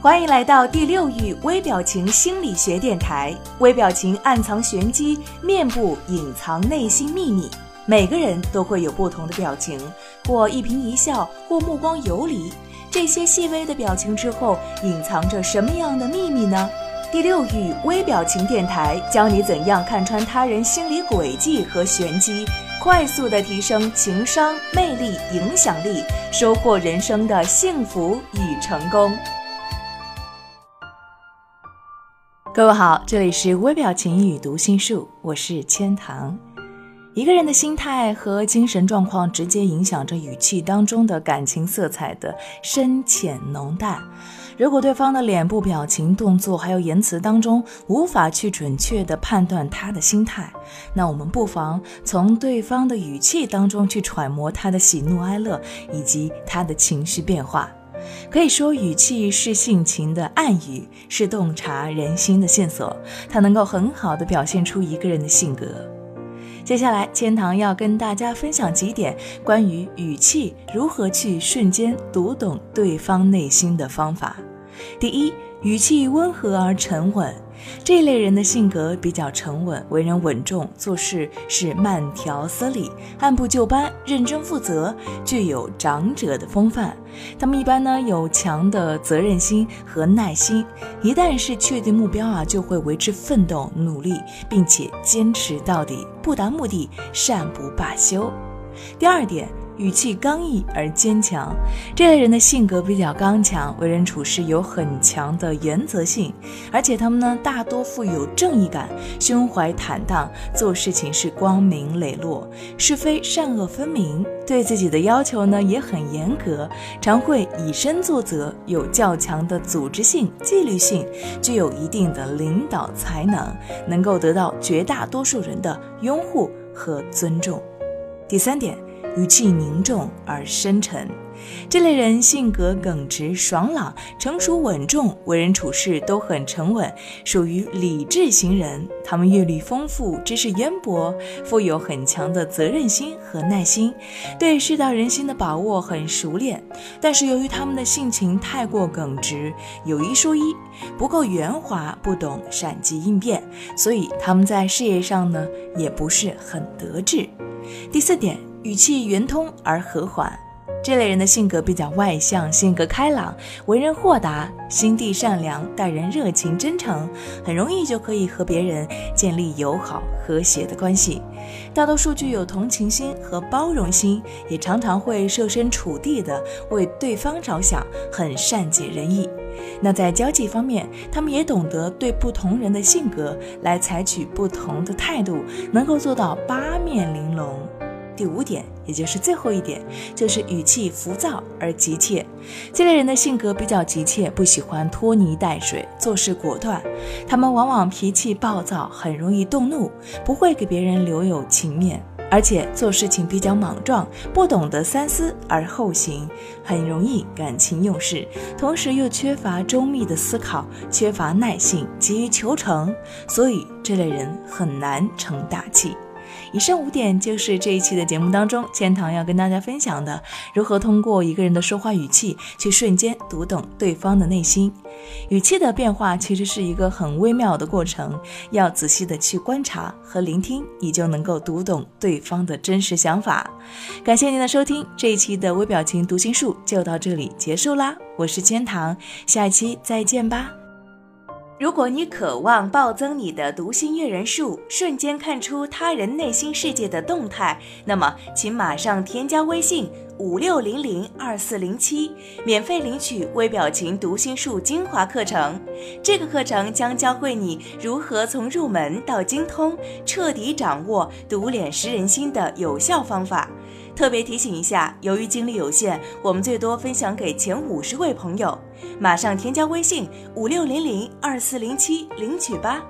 欢迎来到第六域微表情心理学电台。微表情暗藏玄机，面部隐藏内心秘密。每个人都会有不同的表情，或一颦一笑，或目光游离。这些细微的表情之后，隐藏着什么样的秘密呢？第六域微表情电台教你怎样看穿他人心理轨迹和玄机，快速的提升情商、魅力、影响力，收获人生的幸福与成功。各位好，这里是微表情与读心术，我是千堂。一个人的心态和精神状况直接影响着语气当中的感情色彩的深浅浓淡。如果对方的脸部表情、动作还有言辞当中无法去准确的判断他的心态，那我们不妨从对方的语气当中去揣摩他的喜怒哀乐以及他的情绪变化。可以说，语气是性情的暗语，是洞察人心的线索。它能够很好的表现出一个人的性格。接下来，千堂要跟大家分享几点关于语气如何去瞬间读懂对方内心的方法。第一，语气温和而沉稳。这一类人的性格比较沉稳，为人稳重，做事是慢条斯理、按部就班、认真负责，具有长者的风范。他们一般呢有强的责任心和耐心，一旦是确定目标啊，就会为之奋斗努力，并且坚持到底，不达目的善不罢休。第二点。语气刚毅而坚强，这类人的性格比较刚强，为人处事有很强的原则性，而且他们呢大多富有正义感，胸怀坦荡，做事情是光明磊落，是非善恶分明，对自己的要求呢也很严格，常会以身作则，有较强的组织性、纪律性，具有一定的领导才能，能够得到绝大多数人的拥护和尊重。第三点。语气凝重而深沉，这类人性格耿直爽朗、成熟稳重，为人处事都很沉稳，属于理智型人。他们阅历丰富，知识渊博，富有很强的责任心和耐心，对世道人心的把握很熟练。但是由于他们的性情太过耿直，有一说一，不够圆滑，不懂闪击应变，所以他们在事业上呢也不是很得志。第四点。语气圆通而和缓，这类人的性格比较外向，性格开朗，为人豁达，心地善良，待人热情真诚，很容易就可以和别人建立友好和谐的关系。大多数具有同情心和包容心，也常常会设身处地的为对方着想，很善解人意。那在交际方面，他们也懂得对不同人的性格来采取不同的态度，能够做到八面玲珑。第五点，也就是最后一点，就是语气浮躁而急切。这类人的性格比较急切，不喜欢拖泥带水，做事果断。他们往往脾气暴躁，很容易动怒，不会给别人留有情面，而且做事情比较莽撞，不懂得三思而后行，很容易感情用事，同时又缺乏周密的思考，缺乏耐性，急于求成，所以这类人很难成大器。以上五点就是这一期的节目当中，千堂要跟大家分享的，如何通过一个人的说话语气，去瞬间读懂对方的内心。语气的变化其实是一个很微妙的过程，要仔细的去观察和聆听，你就能够读懂对方的真实想法。感谢您的收听，这一期的微表情读心术就到这里结束啦，我是千堂，下一期再见吧。如果你渴望暴增你的读心阅人数，瞬间看出他人内心世界的动态，那么请马上添加微信五六零零二四零七，免费领取微表情读心术精华课程。这个课程将教会你如何从入门到精通，彻底掌握读脸识人心的有效方法。特别提醒一下，由于精力有限，我们最多分享给前五十位朋友。马上添加微信五六零零二四零七领取吧。